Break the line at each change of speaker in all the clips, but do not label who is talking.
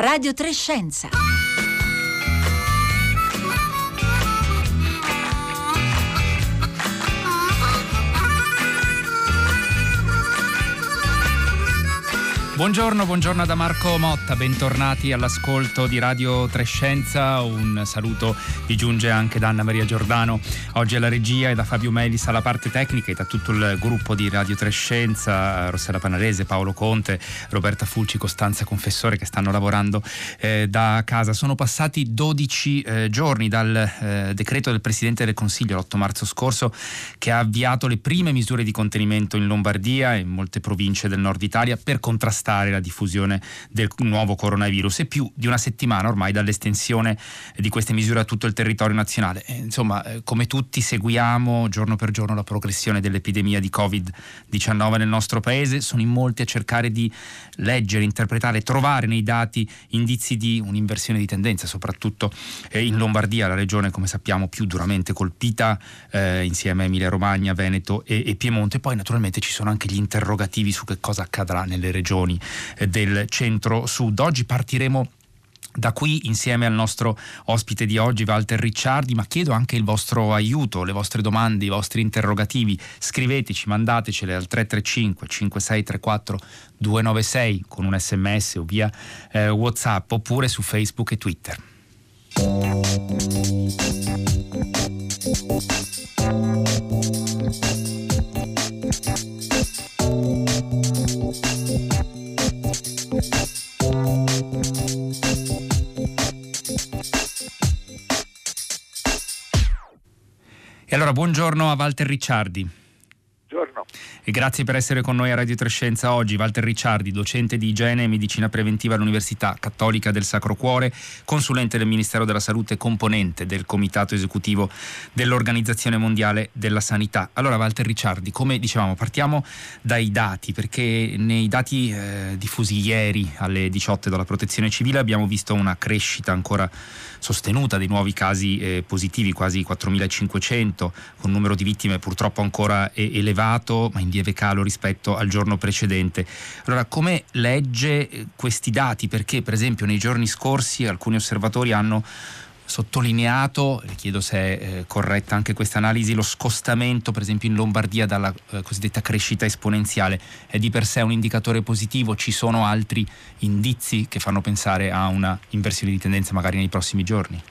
Radio Trescenza.
Buongiorno, buongiorno da Marco Motta, bentornati all'ascolto di Radio Trescenza, un saluto vi giunge anche da Anna Maria Giordano, oggi alla regia e da Fabio Melis alla parte tecnica e da tutto il gruppo di Radio Trescenza, Rossella Panarese, Paolo Conte, Roberta Fulci, Costanza Confessore che stanno lavorando eh, da casa. Sono passati 12 eh, giorni dal eh, decreto del Presidente del Consiglio l'8 marzo scorso che ha avviato le prime misure di contenimento in Lombardia e in molte province del nord Italia per contrastare contrastare la diffusione del nuovo coronavirus e più di una settimana ormai dall'estensione di queste misure a tutto il territorio nazionale. E, insomma, eh, come tutti seguiamo giorno per giorno la progressione dell'epidemia di Covid-19 nel nostro paese, sono in molti a cercare di leggere, interpretare, trovare nei dati indizi di un'inversione di tendenza, soprattutto eh, in Lombardia, la regione come sappiamo più duramente colpita eh, insieme a Emilia Romagna, Veneto e, e Piemonte. Poi naturalmente ci sono anche gli interrogativi su che cosa accadrà nelle regioni eh, del centro-sud. Oggi partiremo da qui insieme al nostro ospite di oggi Walter Ricciardi, ma chiedo anche il vostro aiuto, le vostre domande, i vostri interrogativi. Scriveteci, mandatecele al 335 5634 296 con un sms o via eh, WhatsApp oppure su Facebook e Twitter. E allora buongiorno a Walter Ricciardi. E grazie per essere con noi a Radio Trescenza oggi. Walter Ricciardi, docente di igiene e medicina preventiva all'Università Cattolica del Sacro Cuore, consulente del Ministero della Salute, componente del comitato esecutivo dell'Organizzazione Mondiale della Sanità. Allora Walter Ricciardi, come dicevamo, partiamo dai dati, perché nei dati eh, diffusi ieri alle 18 dalla Protezione Civile abbiamo visto una crescita ancora sostenuta dei nuovi casi eh, positivi, quasi 4.500, con un numero di vittime purtroppo ancora elevato, ma in lieve calo rispetto al giorno precedente. Allora, come legge eh, questi dati? Perché, per esempio, nei giorni scorsi alcuni osservatori hanno sottolineato, le chiedo se è eh, corretta anche questa analisi, lo scostamento per esempio in Lombardia dalla eh, cosiddetta crescita esponenziale è di per sé un indicatore positivo, ci sono altri indizi che fanno pensare a una inversione di tendenza magari nei prossimi giorni?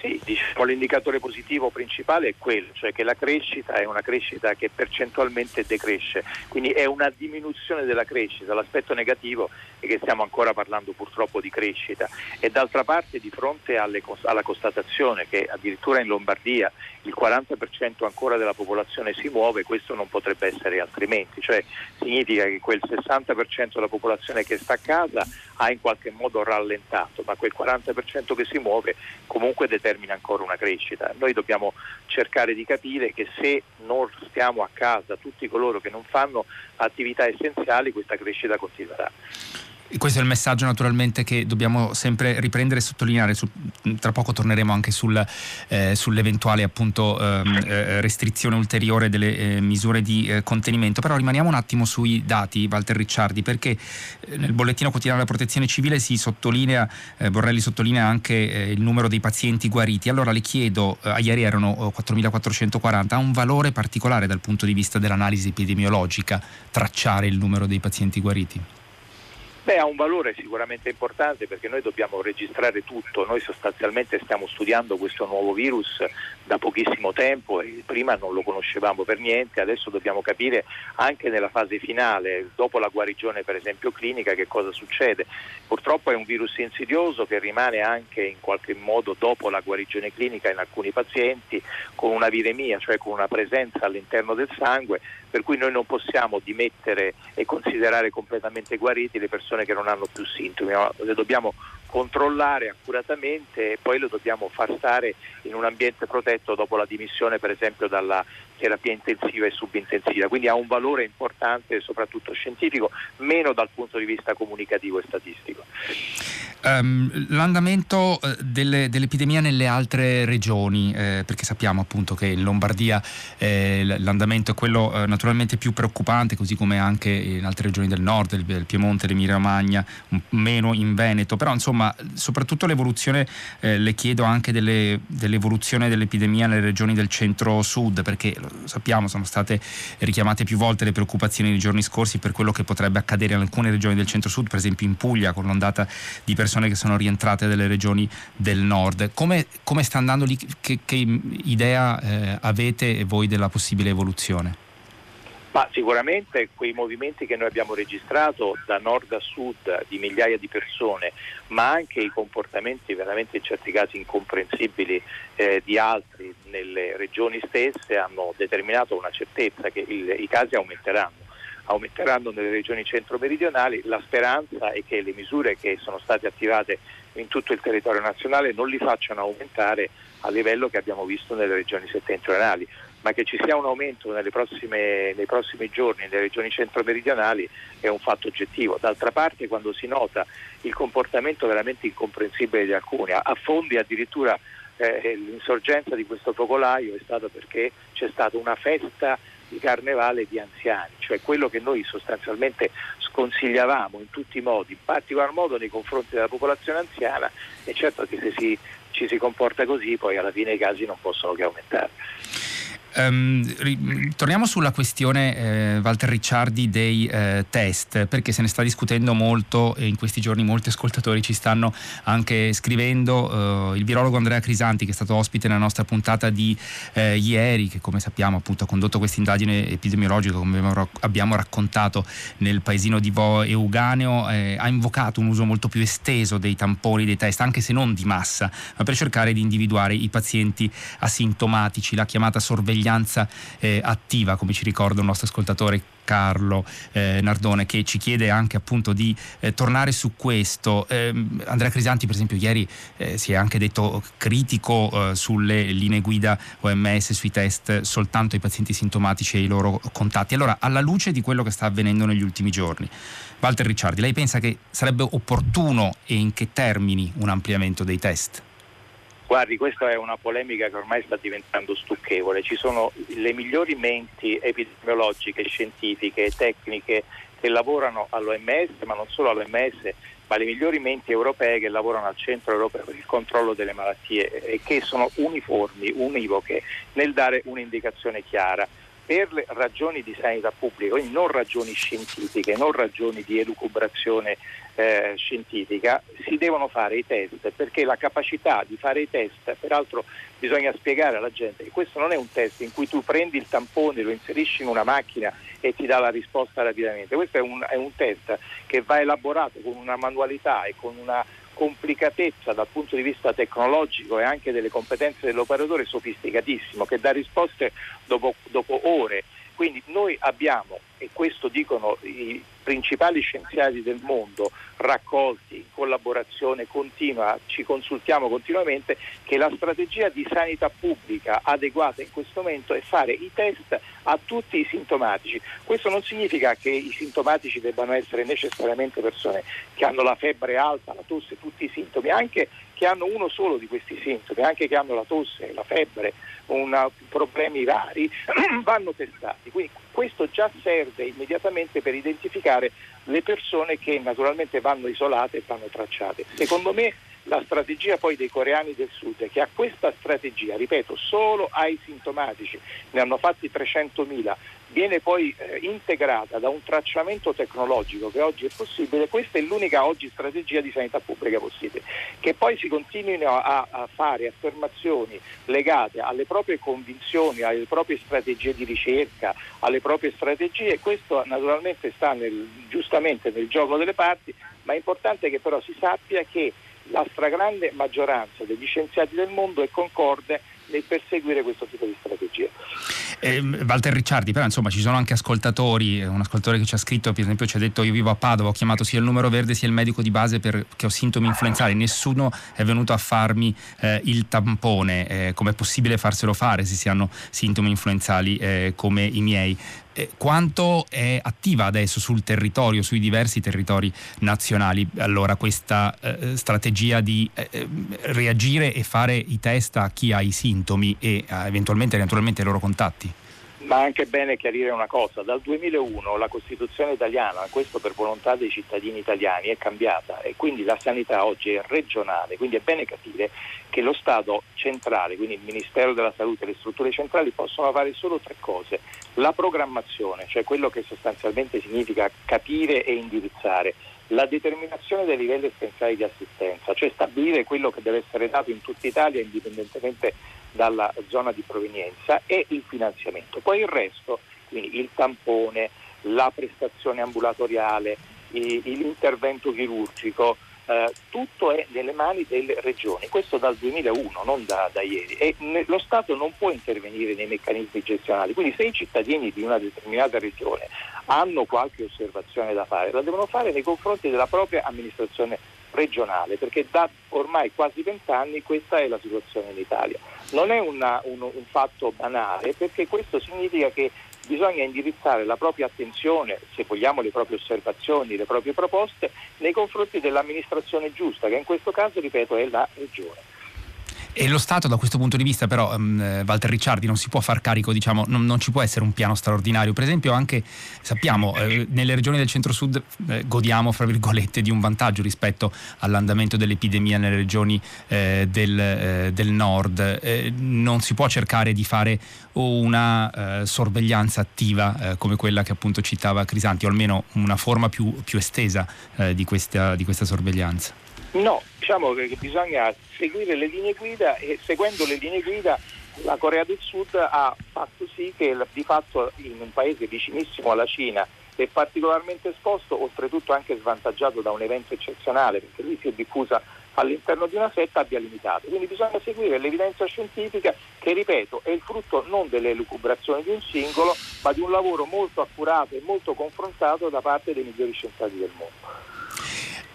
Sì, diciamo, l'indicatore positivo principale è quello, cioè che la crescita è una crescita che percentualmente decresce, quindi è una diminuzione della crescita, l'aspetto negativo è che stiamo ancora parlando purtroppo di crescita. E d'altra parte di fronte alle, alla constatazione che addirittura in Lombardia il 40% ancora della popolazione si muove, questo non potrebbe essere altrimenti, cioè significa che quel 60% della popolazione che sta a casa ha in qualche modo rallentato, ma quel 40% che si muove comunque determina ancora una crescita. Noi dobbiamo cercare di capire che se non stiamo a casa tutti coloro che non fanno attività essenziali, questa crescita continuerà.
Questo è il messaggio naturalmente che dobbiamo sempre riprendere e sottolineare. Su, tra poco torneremo anche sul, eh, sull'eventuale appunto, ehm, eh, restrizione ulteriore delle eh, misure di eh, contenimento. Però rimaniamo un attimo sui dati, Walter Ricciardi, perché eh, nel bollettino quotidiano della protezione civile si sottolinea, eh, Borrelli sottolinea anche il numero dei pazienti guariti. Allora le chiedo, ieri erano 4.440, ha un valore particolare dal punto di vista dell'analisi epidemiologica tracciare il numero dei pazienti guariti?
Beh, ha un valore sicuramente importante perché noi dobbiamo registrare tutto, noi sostanzialmente stiamo studiando questo nuovo virus da pochissimo tempo e prima non lo conoscevamo per niente, adesso dobbiamo capire anche nella fase finale, dopo la guarigione per esempio clinica, che cosa succede. Purtroppo è un virus insidioso che rimane anche in qualche modo dopo la guarigione clinica in alcuni pazienti con una viremia, cioè con una presenza all'interno del sangue, per cui noi non possiamo dimettere e considerare completamente guariti le persone che non hanno più sintomi, le dobbiamo controllare accuratamente e poi lo dobbiamo far stare in un ambiente protetto dopo la dimissione per esempio dalla terapia intensiva e subintensiva, quindi ha un valore importante soprattutto scientifico, meno dal punto di vista comunicativo e statistico.
Um, l'andamento eh, delle, dell'epidemia nelle altre regioni, eh, perché sappiamo appunto che in Lombardia eh, l'andamento è quello eh, naturalmente più preoccupante, così come anche in altre regioni del nord, il, il Piemonte, l'Emilia Romagna, meno in Veneto, però insomma soprattutto l'evoluzione, eh, le chiedo anche delle, dell'evoluzione dell'epidemia nelle regioni del centro-sud, perché lo sappiamo sono state richiamate più volte le preoccupazioni nei giorni scorsi per quello che potrebbe accadere in alcune regioni del centro-sud, per esempio in Puglia con l'ondata di persone persone che sono rientrate dalle regioni del nord. Come, come sta andando lì? Che, che idea eh, avete voi della possibile evoluzione?
Ma sicuramente quei movimenti che noi abbiamo registrato da nord a sud di migliaia di persone, ma anche i comportamenti veramente in certi casi incomprensibili eh, di altri nelle regioni stesse hanno determinato una certezza che il, i casi aumenteranno aumenteranno nelle regioni centro-meridionali. La speranza è che le misure che sono state attivate in tutto il territorio nazionale non li facciano aumentare a livello che abbiamo visto nelle regioni settentrionali, ma che ci sia un aumento prossime, nei prossimi giorni nelle regioni centro-meridionali è un fatto oggettivo. D'altra parte quando si nota il comportamento veramente incomprensibile di alcuni, a fondi addirittura eh, l'insorgenza di questo focolaio è stata perché c'è stata una festa di carnevale di anziani, cioè quello che noi sostanzialmente sconsigliavamo in tutti i modi, in particolar modo nei confronti della popolazione anziana e certo che se si, ci si comporta così poi alla fine i casi non possono che aumentare.
Um, torniamo sulla questione eh, Walter Ricciardi dei eh, test, perché se ne sta discutendo molto e in questi giorni molti ascoltatori ci stanno anche scrivendo. Uh, il virologo Andrea Crisanti, che è stato ospite nella nostra puntata di eh, ieri, che come sappiamo appunto ha condotto questa indagine epidemiologica, come abbiamo raccontato nel paesino di Vo Euganeo, eh, ha invocato un uso molto più esteso dei tamponi, dei test, anche se non di massa, ma per cercare di individuare i pazienti asintomatici. La chiamata sorveglianza sorveglianza eh, attiva, come ci ricorda il nostro ascoltatore Carlo eh, Nardone che ci chiede anche appunto di eh, tornare su questo. Eh, Andrea Crisanti per esempio ieri eh, si è anche detto critico eh, sulle linee guida OMS sui test soltanto ai pazienti sintomatici e ai loro contatti. Allora alla luce di quello che sta avvenendo negli ultimi giorni, Walter Ricciardi, lei pensa che sarebbe opportuno e in che termini un ampliamento dei test?
Guardi, questa è una polemica che ormai sta diventando stucchevole. Ci sono le migliori menti epidemiologiche, scientifiche, tecniche che lavorano all'OMS, ma non solo all'OMS, ma le migliori menti europee che lavorano al centro europeo per il controllo delle malattie e che sono uniformi, univoche nel dare un'indicazione chiara per le ragioni di sanità pubblica, quindi non ragioni scientifiche, non ragioni di elucubrazione eh, scientifica, si devono fare i test perché la capacità di fare i test, peraltro bisogna spiegare alla gente che questo non è un test in cui tu prendi il tampone, lo inserisci in una macchina e ti dà la risposta rapidamente, questo è un, è un test che va elaborato con una manualità e con una complicatezza dal punto di vista tecnologico e anche delle competenze dell'operatore sofisticatissimo che dà risposte dopo, dopo ore. Quindi noi abbiamo, e questo dicono i principali scienziati del mondo raccolti in collaborazione continua, ci consultiamo continuamente, che la strategia di sanità pubblica adeguata in questo momento è fare i test a tutti i sintomatici. Questo non significa che i sintomatici debbano essere necessariamente persone che hanno la febbre alta, la tosse, tutti i sintomi, anche che hanno uno solo di questi sintomi, anche che hanno la tosse, la febbre, una, problemi rari, vanno testati. Quindi questo già serve immediatamente per identificare le persone che naturalmente vanno isolate e vanno tracciate. Secondo me la strategia poi dei coreani del sud è che a questa strategia, ripeto, solo ai sintomatici, ne hanno fatti 300.000, viene poi eh, integrata da un tracciamento tecnologico che oggi è possibile, questa è l'unica oggi strategia di sanità pubblica possibile. Che poi si continuino a, a fare affermazioni legate alle proprie convinzioni, alle proprie strategie di ricerca, alle proprie strategie, questo naturalmente sta nel, giustamente nel gioco delle parti, ma è importante che però si sappia che la stragrande maggioranza degli scienziati del mondo è concorde nel perseguire questo tipo di strategia.
Eh, Walter Ricciardi, però insomma ci sono anche ascoltatori, un ascoltatore che ci ha scritto, per esempio ci ha detto io vivo a Padova, ho chiamato sia il numero verde sia il medico di base perché ho sintomi influenzali, nessuno è venuto a farmi eh, il tampone, eh, com'è possibile farselo fare se si hanno sintomi influenzali eh, come i miei? Eh, quanto è attiva adesso sul territorio, sui diversi territori nazionali, allora questa eh, strategia di eh, eh, reagire e fare i test a chi ha i sintomi e eventualmente, eventualmente ai loro contatti?
Ma anche bene chiarire una cosa, dal 2001 la Costituzione italiana, questo per volontà dei cittadini italiani, è cambiata e quindi la sanità oggi è regionale, quindi è bene capire che lo Stato centrale, quindi il Ministero della Salute e le strutture centrali possono fare solo tre cose, la programmazione, cioè quello che sostanzialmente significa capire e indirizzare, la determinazione dei livelli essenziali di assistenza, cioè stabilire quello che deve essere dato in tutta Italia indipendentemente dalla zona di provenienza e il finanziamento. Poi il resto, quindi il tampone, la prestazione ambulatoriale, l'intervento chirurgico, eh, tutto è nelle mani delle regioni, questo dal 2001, non da, da ieri. E ne, lo Stato non può intervenire nei meccanismi gestionali, quindi se i cittadini di una determinata regione hanno qualche osservazione da fare, la devono fare nei confronti della propria amministrazione regionale, perché da ormai quasi vent'anni questa è la situazione in Italia. Non è una, un, un fatto banale, perché questo significa che bisogna indirizzare la propria attenzione, se vogliamo le proprie osservazioni, le proprie proposte, nei confronti dell'amministrazione giusta, che in questo caso, ripeto, è la Regione.
E lo Stato da questo punto di vista però, um, Walter Ricciardi, non si può far carico, diciamo, non, non, ci può essere un piano straordinario. Per esempio anche, sappiamo, eh, nelle regioni del centro-sud eh, godiamo, fra virgolette, di un vantaggio rispetto all'andamento dell'epidemia nelle regioni eh, del, eh, del, nord. Eh, non si può cercare di fare una eh, sorveglianza attiva come quella che appunto citava Crisanti, o almeno una forma più, più estesa di questa, di questa sorveglianza.
No, diciamo che bisogna seguire le linee guida e seguendo le linee guida la Corea del Sud ha fatto sì che di fatto in un paese vicinissimo alla Cina è particolarmente esposto, oltretutto anche svantaggiato da un evento eccezionale perché lui si è diffusa all'interno di una setta abbia limitato. Quindi bisogna seguire l'evidenza scientifica che, ripeto, è il frutto non delle lucubrazioni di un singolo, ma di un lavoro molto accurato e molto confrontato da parte dei migliori scienziati del mondo.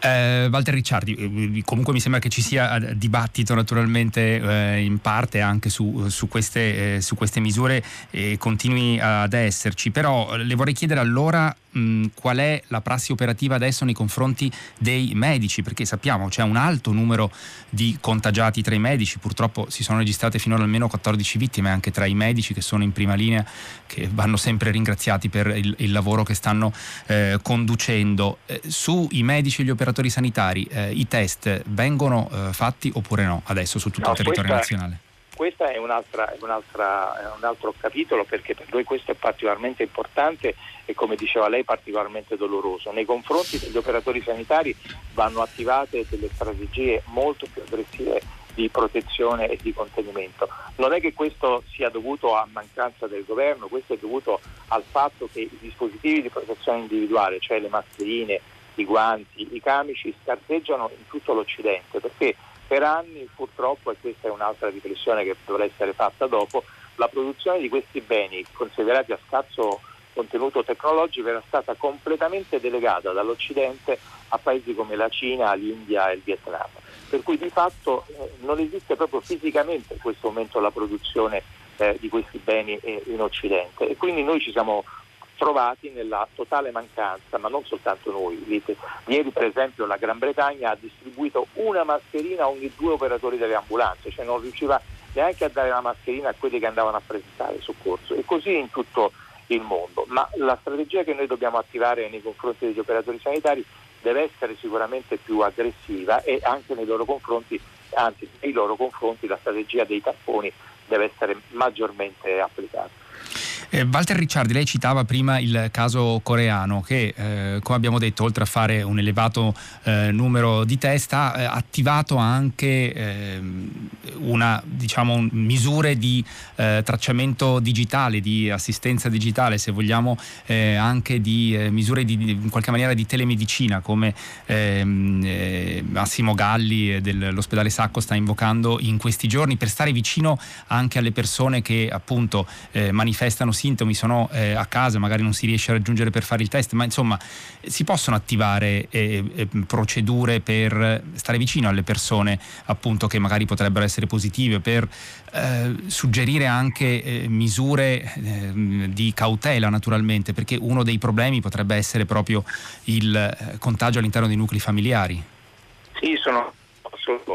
Eh, Walter Ricciardi, eh, comunque mi sembra che ci sia eh, dibattito naturalmente eh, in parte anche su, su, queste, eh, su queste, misure e continui ad esserci, però le vorrei chiedere allora mh, qual è la prassi operativa adesso nei confronti dei medici, perché sappiamo c'è un alto numero di contagiati tra i medici, purtroppo si sono registrate finora almeno 14 vittime anche tra i medici che sono in prima linea, che vanno sempre ringraziati per il, il lavoro che stanno eh, conducendo. Eh, sui medici e gli operatori sanitari eh, i test vengono eh, fatti oppure no adesso su tutto no, il territorio
questa,
nazionale?
Questa è, un'altra, è, un'altra, è un altro capitolo perché per noi questo è particolarmente importante e come diceva lei particolarmente doloroso. Nei confronti degli operatori sanitari vanno attivate delle strategie molto più aggressive di protezione e di contenimento. Non è che questo sia dovuto a mancanza del governo, questo è dovuto al fatto che i dispositivi di protezione individuale, cioè le mascherine, i guanti, i camici, scarseggiano in tutto l'Occidente perché per anni purtroppo, e questa è un'altra riflessione che dovrà essere fatta dopo, la produzione di questi beni considerati a scarso contenuto tecnologico era stata completamente delegata dall'Occidente a paesi come la Cina, l'India e il Vietnam. Per cui di fatto eh, non esiste proprio fisicamente in questo momento la produzione eh, di questi beni eh, in Occidente e quindi noi ci siamo trovati nella totale mancanza, ma non soltanto noi. Ieri per esempio la Gran Bretagna ha distribuito una mascherina a ogni due operatori delle ambulanze, cioè non riusciva neanche a dare la mascherina a quelli che andavano a presentare soccorso e così in tutto il mondo, ma la strategia che noi dobbiamo attivare nei confronti degli operatori sanitari deve essere sicuramente più aggressiva e anche nei loro confronti, anzi nei loro confronti la strategia dei tapponi deve essere maggiormente applicata.
Eh, Walter Ricciardi, lei citava prima il caso coreano che, eh, come abbiamo detto, oltre a fare un elevato eh, numero di test, ha eh, attivato anche ehm, una, diciamo, misure di eh, tracciamento digitale, di assistenza digitale, se vogliamo, eh, anche di misure di, in qualche maniera di telemedicina, come ehm, Massimo Galli dell'ospedale Sacco sta invocando in questi giorni, per stare vicino anche alle persone che appunto manifestano sono sintomi, sono eh, a casa, magari non si riesce a raggiungere per fare il test, ma insomma si possono attivare eh, eh, procedure per stare vicino alle persone appunto che magari potrebbero essere positive, per eh, suggerire anche eh, misure ehm, di cautela naturalmente, perché uno dei problemi potrebbe essere proprio il contagio all'interno dei nuclei familiari.
Sì, sono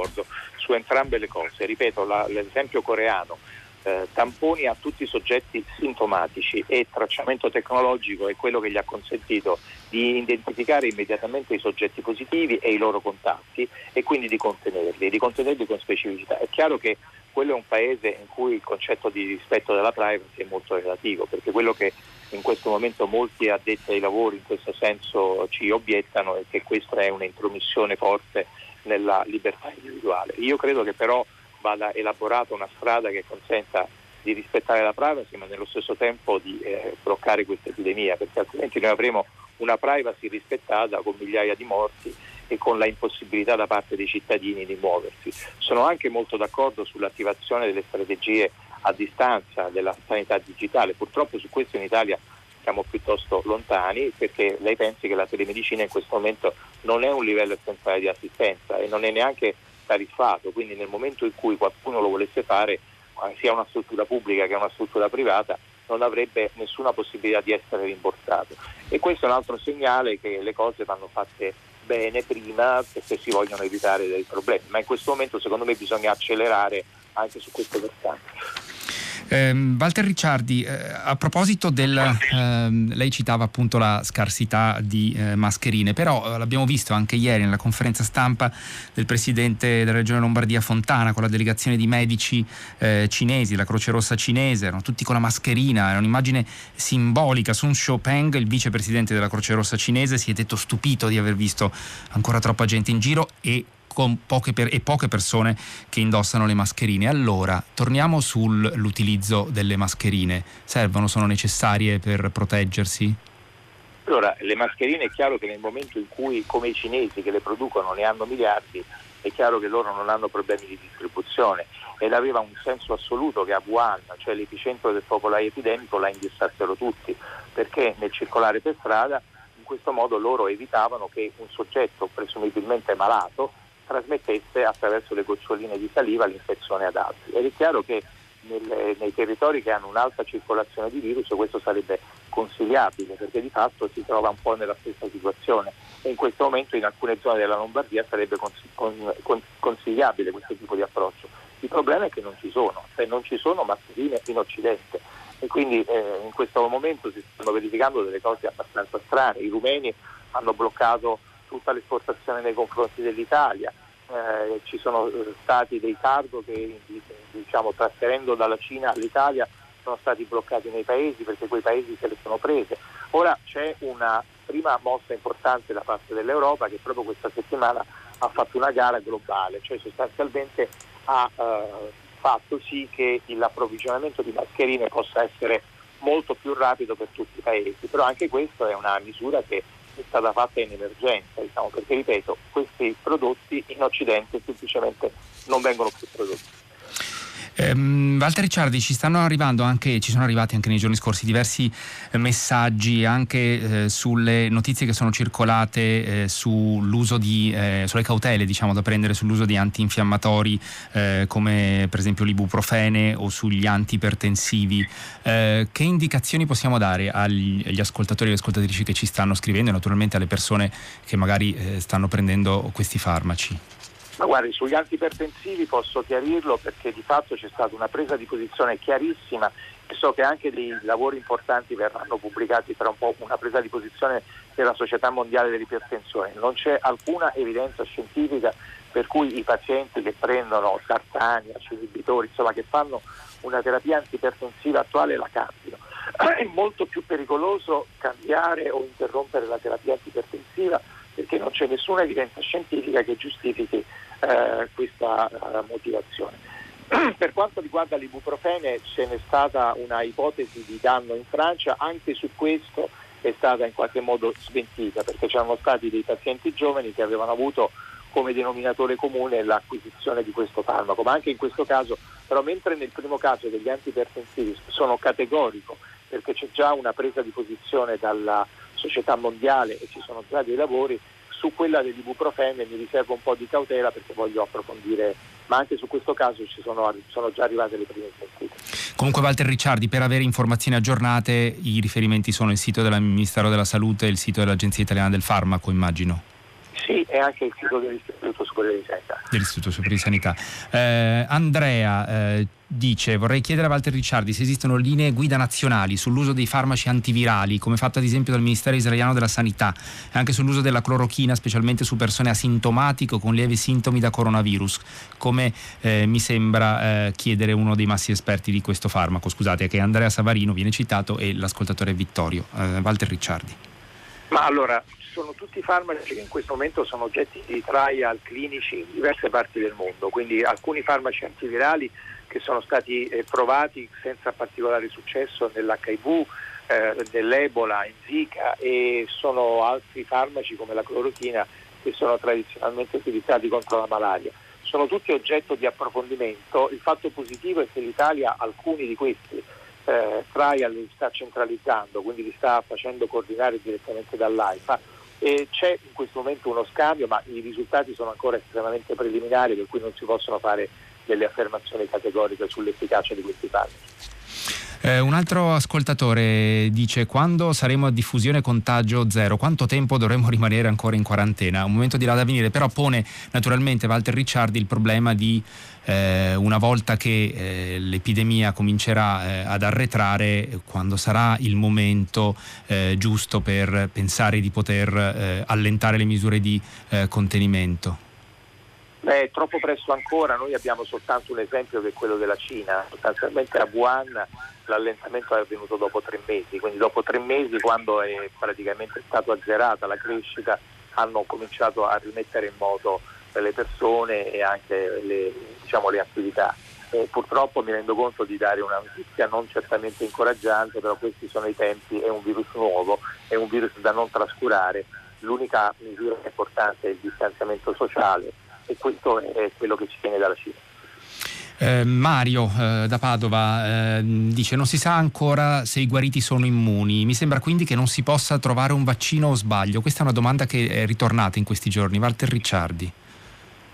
d'accordo su entrambe le cose. Ripeto, la, l'esempio coreano, eh, tamponi a tutti i soggetti sintomatici e tracciamento tecnologico è quello che gli ha consentito di identificare immediatamente i soggetti positivi e i loro contatti e quindi di contenerli, di contenerli con specificità. È chiaro che quello è un paese in cui il concetto di rispetto della privacy è molto relativo, perché quello che in questo momento molti addetti ai lavori in questo senso ci obiettano è che questa è un'intromissione forte nella libertà individuale. Io credo che però vada elaborata una strada che consenta di rispettare la privacy ma nello stesso tempo di eh, bloccare questa epidemia perché altrimenti noi avremo una privacy rispettata con migliaia di morti e con la impossibilità da parte dei cittadini di muoversi. Sono anche molto d'accordo sull'attivazione delle strategie a distanza della sanità digitale, purtroppo su questo in Italia siamo piuttosto lontani perché lei pensi che la telemedicina in questo momento non è un livello essenziale di assistenza e non è neanche tariffato, quindi nel momento in cui qualcuno lo volesse fare, eh, sia una struttura pubblica che una struttura privata, non avrebbe nessuna possibilità di essere rimborsato. E questo è un altro segnale che le cose vanno fatte bene prima perché si vogliono evitare dei problemi, ma in questo momento secondo me bisogna accelerare anche su questo versante.
Eh, Walter Ricciardi, eh, a proposito del, eh, lei citava appunto la scarsità di eh, mascherine, però eh, l'abbiamo visto anche ieri nella conferenza stampa del presidente della regione Lombardia Fontana con la delegazione di medici cinesi, la Croce Rossa cinese, erano tutti con la mascherina, era un'immagine simbolica. Sun Xiaopeng, il vicepresidente della Croce Rossa cinese, si è detto stupito di aver visto ancora troppa gente in giro e poche per, e poche persone che indossano le mascherine. Allora, torniamo sull'utilizzo delle mascherine. Servono, sono necessarie per proteggersi?
Allora, le mascherine è chiaro che nel momento in cui, come i cinesi che le producono, ne hanno miliardi, è chiaro che loro non hanno problemi di distribuzione ed aveva un senso assoluto che a Wuhan, cioè l'epicentro del popolaio epidemico, la indossassero tutti, perché nel circolare per strada in questo modo loro evitavano che un soggetto presumibilmente malato trasmettesse attraverso le goccioline di saliva l'infezione ad altri. Ed è chiaro che nelle, nei territori che hanno un'alta circolazione di virus questo sarebbe consigliabile perché di fatto si trova un po' nella stessa situazione e in questo momento in alcune zone della Lombardia sarebbe consigliabile questo tipo di approccio. Il problema è che non ci sono, cioè non ci sono mascherine in Occidente e quindi eh, in questo momento si stanno verificando delle cose abbastanza strane. I rumeni hanno bloccato tutta l'esportazione nei confronti dell'Italia. Eh, ci sono eh, stati dei cargo che diciamo, trasferendo dalla Cina all'Italia sono stati bloccati nei paesi perché quei paesi se le sono prese. Ora c'è una prima mossa importante da parte dell'Europa che proprio questa settimana ha fatto una gara globale, cioè sostanzialmente ha eh, fatto sì che l'approvvigionamento di mascherine possa essere molto più rapido per tutti i paesi, però anche questa è una misura che è stata fatta in emergenza, diciamo, perché ripeto, questi prodotti in Occidente semplicemente non vengono più prodotti.
Um, Walter Ricciardi, ci stanno arrivando anche, ci sono arrivati anche nei giorni scorsi diversi eh, messaggi anche eh, sulle notizie che sono circolate eh, sull'uso di, eh, sulle cautele diciamo, da prendere sull'uso di antinfiammatori eh, come per esempio l'ibuprofene o sugli antipertensivi. Eh, che indicazioni possiamo dare agli, agli, ascoltatori e alle ascoltatrici che ci stanno scrivendo e naturalmente alle persone che magari stanno prendendo questi farmaci?
Ma guardi, sugli antipertensivi posso chiarirlo perché di fatto c'è stata una presa di posizione chiarissima e so che anche dei lavori importanti verranno pubblicati tra un po', una presa di posizione della Società Mondiale dell'Ipertensione. Non c'è alcuna evidenza scientifica per cui i pazienti che prendono sartani, acidi inibitori, insomma che fanno una terapia antipertensiva attuale la cambino. È molto più pericoloso cambiare o interrompere la terapia antipertensiva perché non c'è nessuna evidenza scientifica che giustifichi eh, questa uh, motivazione. per quanto riguarda l'ibuprofene ce n'è stata una ipotesi di danno in Francia, anche su questo è stata in qualche modo smentita perché c'erano stati dei pazienti giovani che avevano avuto come denominatore comune l'acquisizione di questo farmaco, ma anche in questo caso, però mentre nel primo caso degli antipertensivi sono categorico perché c'è già una presa di posizione dalla società mondiale e ci sono già dei lavori su quella dell'ibuprofene mi riservo un po' di cautela perché voglio approfondire, ma anche su questo caso ci sono, sono già arrivate le prime smentite.
Comunque Walter Ricciardi, per avere informazioni aggiornate i riferimenti sono il sito del Ministero della Salute e il sito dell'Agenzia Italiana del Farmaco, immagino.
Sì, e anche il sito dell'Istituto Superiore di Sanità.
Dell'Istituto Superiore di Sanità. Eh, Andrea eh, dice, vorrei chiedere a Walter Ricciardi se esistono linee guida nazionali sull'uso dei farmaci antivirali, come fatto ad esempio dal Ministero israeliano della Sanità, e anche sull'uso della clorochina, specialmente su persone asintomatiche o con lievi sintomi da coronavirus, come eh, mi sembra eh, chiedere uno dei massimi esperti di questo farmaco. Scusate, che Andrea Savarino viene citato e l'ascoltatore Vittorio. Eh, Walter Ricciardi.
Ma allora, sono tutti farmaci che in questo momento sono oggetti di trial clinici in diverse parti del mondo, quindi alcuni farmaci antivirali che sono stati eh, provati senza particolare successo nell'HIV, eh, nell'Ebola, in Zika e sono altri farmaci come la clorochina che sono tradizionalmente utilizzati contro la malaria. Sono tutti oggetto di approfondimento. Il fatto positivo è che l'Italia alcuni di questi eh, trial li sta centralizzando, quindi li sta facendo coordinare direttamente dall'AIFA e c'è in questo momento uno scambio, ma i risultati sono ancora estremamente preliminari, per cui non si possono fare delle affermazioni categoriche sull'efficacia di questi farmaci.
Eh, un altro ascoltatore dice quando saremo a diffusione contagio zero, quanto tempo dovremo rimanere ancora in quarantena? Un momento dirà da venire, però pone naturalmente Walter Ricciardi il problema di eh, una volta che eh, l'epidemia comincerà eh, ad arretrare, quando sarà il momento eh, giusto per pensare di poter eh, allentare le misure di contenimento.
Beh, troppo presto ancora, noi abbiamo soltanto un esempio che è quello della Cina, sostanzialmente a Wuhan l'allentamento è avvenuto dopo tre mesi, quindi dopo tre mesi quando è praticamente stata azzerata la crescita hanno cominciato a rimettere in moto le persone e anche le, diciamo, le attività. Eh, purtroppo mi rendo conto di dare una notizia non certamente incoraggiante, però questi sono i tempi, è un virus nuovo, è un virus da non trascurare. L'unica misura importante è il distanziamento sociale e questo è quello che ci viene dalla Cina.
Eh, Mario eh, da Padova eh, dice non si sa ancora se i guariti sono immuni, mi sembra quindi che non si possa trovare un vaccino o sbaglio? Questa è una domanda che è ritornata in questi giorni. Walter Ricciardi.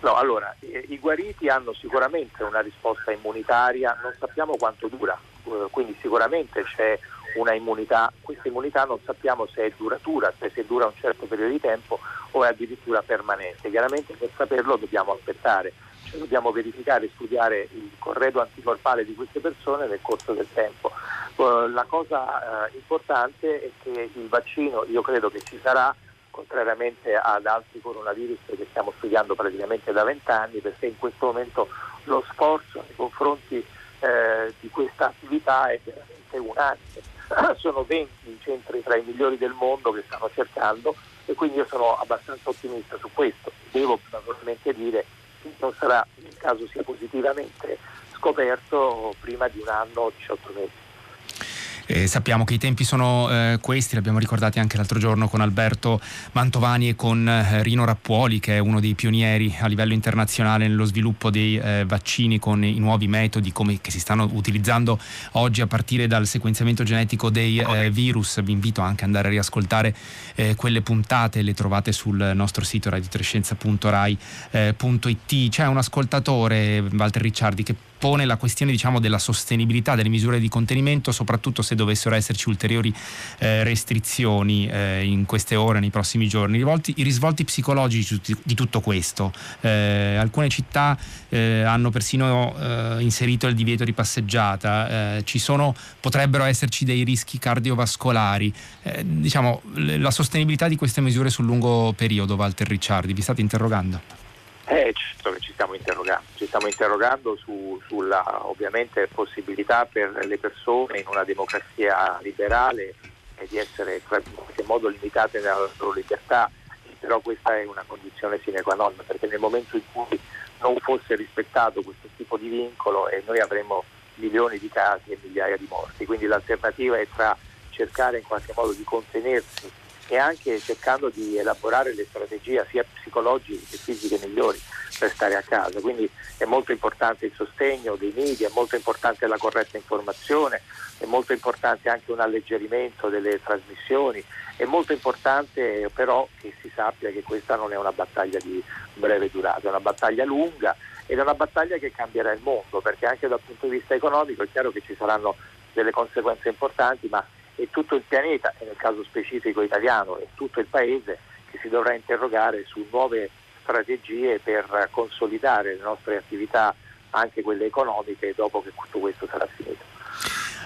No, allora, i, guariti hanno sicuramente una risposta immunitaria, non sappiamo quanto dura, eh, quindi sicuramente c'è una immunità, questa immunità non sappiamo se è duratura, cioè se dura un certo periodo di tempo o è addirittura permanente. Chiaramente per saperlo dobbiamo aspettare, cioè dobbiamo verificare e studiare il corredo anticorpale di queste persone nel corso del tempo. Uh, la cosa uh, importante è che il vaccino, io credo che ci sarà, contrariamente ad altri coronavirus che stiamo studiando praticamente da vent'anni, perché in questo momento lo sforzo nei confronti eh, di questa attività è veramente unanime sono 20 i centri tra i migliori del mondo che stanno cercando e quindi io sono abbastanza ottimista su questo. Devo naturalmente dire che non sarà nel caso sia positivamente scoperto prima di un anno o 18 mesi.
Eh, sappiamo che i tempi sono eh, questi, l'abbiamo ricordati anche l'altro giorno con Alberto Mantovani e con eh, Rino Rappuoli, che è uno dei pionieri a livello internazionale nello sviluppo dei eh, vaccini con i nuovi metodi come, che si stanno utilizzando oggi a partire dal sequenziamento genetico dei eh, virus. Vi invito anche ad andare a riascoltare eh, quelle puntate, le trovate sul nostro sito radiotrescienza.rai.it. C'è un ascoltatore, Walter Ricciardi, che pone la questione diciamo, della sostenibilità delle misure di contenimento, soprattutto se dovessero esserci ulteriori eh, restrizioni eh, in queste ore, nei prossimi giorni. Rivolti, I risvolti psicologici di tutto questo. Eh, alcune città eh, hanno persino eh, inserito il divieto di passeggiata, eh, sono, potrebbero esserci dei rischi cardiovascolari. diciamo, la sostenibilità di queste misure sul lungo periodo, Walter Ricciardi, vi state interrogando?
Eh, ci stiamo interrogando, ci stiamo interrogando su, sulla ovviamente possibilità per le persone in una democrazia liberale di essere in qualche modo limitate nella loro libertà, però questa è una condizione sine qua non, perché nel momento in cui non fosse rispettato questo tipo di vincolo e noi avremmo milioni di casi e migliaia di morti, quindi l'alternativa è tra cercare in qualche modo di contenersi e anche cercando di elaborare le strategie sia psicologiche che fisiche migliori per stare a casa. Quindi è molto importante il sostegno dei media, è molto importante la corretta informazione, è molto importante anche un alleggerimento delle trasmissioni, è molto importante però che si sappia che questa non è una battaglia di breve durata, è una battaglia lunga ed è una battaglia che cambierà il mondo perché anche dal punto di vista economico è chiaro che ci saranno delle conseguenze importanti, ma è tutto il pianeta, e nel caso specifico italiano, è tutto il Paese che si dovrà interrogare su nuove strategie per consolidare le nostre attività, anche quelle economiche, dopo che tutto questo sarà finito.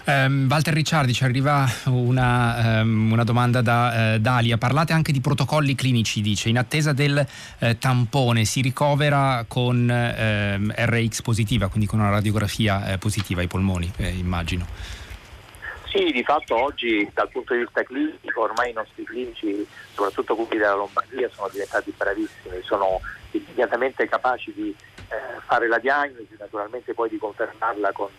Um, Walter Ricciardi, ci arriva una, um, una domanda da uh, Dalia. Parlate anche di protocolli clinici, dice. In attesa del uh, tampone si ricovera con uh, ehm, RX positiva, quindi con una radiografia eh, positiva ai polmoni, eh, immagino.
Sì, di fatto oggi dal punto di vista clinico ormai i nostri clinici, soprattutto quelli della Lombardia, sono diventati bravissimi, sono immediatamente capaci di eh, fare la diagnosi, naturalmente poi di confermarla con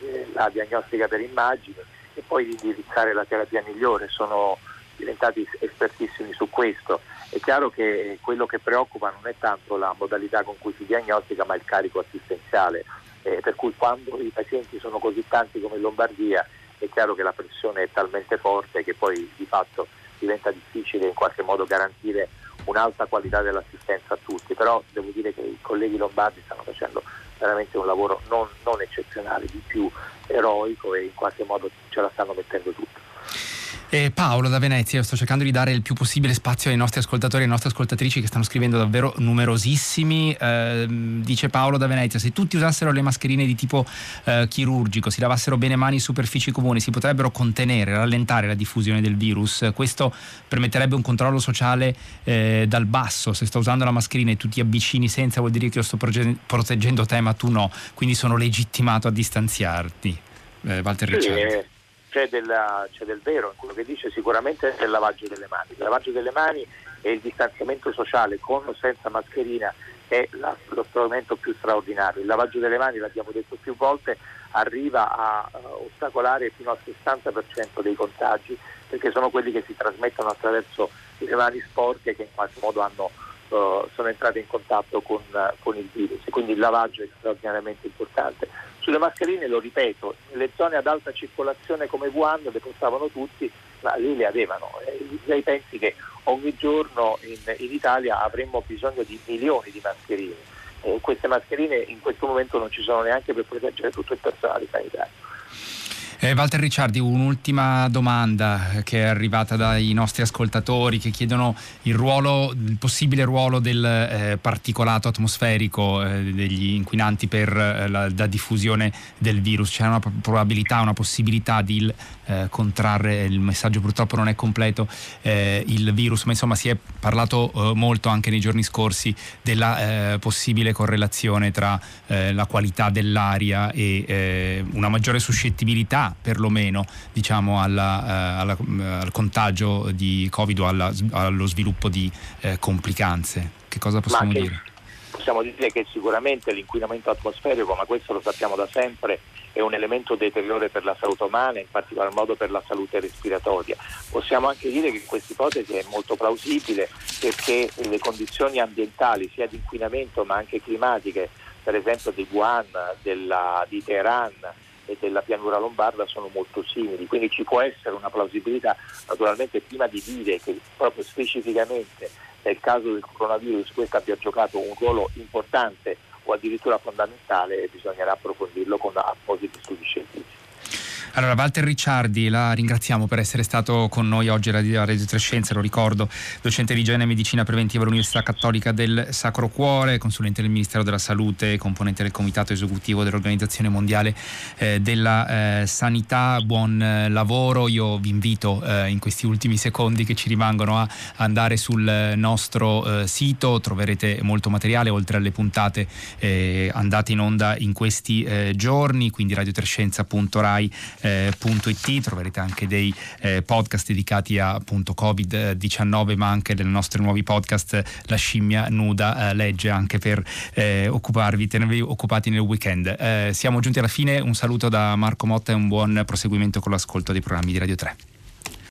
eh, la diagnostica per immagini e poi di indirizzare la terapia migliore. Sono diventati espertissimi su questo. È chiaro che quello che preoccupa non è tanto la modalità con cui si diagnostica, ma il carico assistenziale. Eh, per cui quando i pazienti sono così tanti come in Lombardia è chiaro che la pressione è talmente forte che poi di fatto diventa difficile in qualche modo garantire un'alta qualità dell'assistenza a tutti, però devo dire che i colleghi lombardi stanno facendo veramente un lavoro non, non eccezionale, di più eroico e in qualche modo ce la stanno mettendo tutti.
Eh, Paolo da Venezia, sto cercando di dare il più possibile spazio ai nostri ascoltatori e alle nostre ascoltatrici che stanno scrivendo davvero numerosissimi. Eh, dice Paolo da Venezia, se tutti usassero le mascherine di tipo eh, chirurgico, si lavassero bene mani in superfici comuni, si potrebbero contenere, rallentare la diffusione del virus. Questo permetterebbe un controllo sociale eh, dal basso. Se sto usando la mascherina e tu ti avvicini senza vuol dire che io sto proteggendo te ma tu no, quindi sono legittimato a distanziarti. Eh, Walter Ricciardi.
C'è, della, c'è, del vero in quello che dice, sicuramente è il lavaggio delle mani. Il lavaggio delle mani e il distanziamento sociale con o senza mascherina è la, lo strumento più straordinario. Il lavaggio delle mani, l'abbiamo detto più volte, arriva a uh, ostacolare fino al 60% dei contagi perché sono quelli che si trasmettono attraverso le mani sporche che in qualche modo hanno, sono entrate in contatto con, con il virus. Quindi il lavaggio è straordinariamente importante sulle mascherine, lo ripeto, nelle zone ad alta circolazione come Wuhan le portavano tutti, ma lì le avevano. Lei pensi che ogni giorno in, in, Italia avremmo bisogno di milioni di mascherine. Eh, queste mascherine in questo momento non ci sono neanche per proteggere tutto il personale sanitario.
Eh, Walter Ricciardi, un'ultima domanda che è arrivata dai nostri ascoltatori che chiedono il, ruolo, il possibile ruolo del eh, particolato atmosferico eh, degli inquinanti per eh, la, la, diffusione del virus. C'è una probabilità, una possibilità di eh, contrarre, il messaggio purtroppo non è completo, eh, il virus, ma insomma si è parlato molto anche nei giorni scorsi della possibile correlazione tra la qualità dell'aria e una maggiore suscettibilità perlomeno diciamo, alla, eh, alla, eh, al contagio di Covid o alla, allo sviluppo di eh, complicanze. Che cosa possiamo che, dire?
Possiamo dire che sicuramente l'inquinamento atmosferico, ma questo lo sappiamo da sempre, è un elemento deteriore per la salute umana, in particolar modo per la salute respiratoria. Possiamo anche dire che questa ipotesi è molto plausibile perché le condizioni ambientali, sia di inquinamento ma anche climatiche, per esempio di Wuhan, della, di Teheran, e della pianura lombarda sono molto simili, quindi ci può essere una plausibilità, naturalmente prima di dire che proprio specificamente nel caso del coronavirus questo abbia giocato un ruolo importante o addirittura fondamentale bisognerà approfondirlo con appositi studi scientifici.
Allora, Walter Ricciardi, la ringraziamo per essere stato con noi oggi a Radio, Trescenze, lo ricordo, docente di igiene e medicina preventiva all'Università Cattolica del Sacro Cuore, consulente del Ministero della Salute, componente del Comitato Esecutivo dell'Organizzazione Mondiale eh, della eh, Sanità. Buon eh, lavoro, io vi invito eh, in questi ultimi secondi che ci rimangono a andare sul nostro eh, sito, troverete molto materiale oltre alle puntate eh, andate in onda in questi giorni, quindi radiotrescenza.rai eh, troverete anche dei eh, podcast dedicati a appunto Covid-19 ma anche dei nostri nuovi podcast La scimmia nuda eh, legge anche per eh, occuparvi, tenervi occupati nel weekend. Eh, siamo giunti alla fine, un saluto da Marco Motta e un buon proseguimento con l'ascolto dei programmi di Radio 3.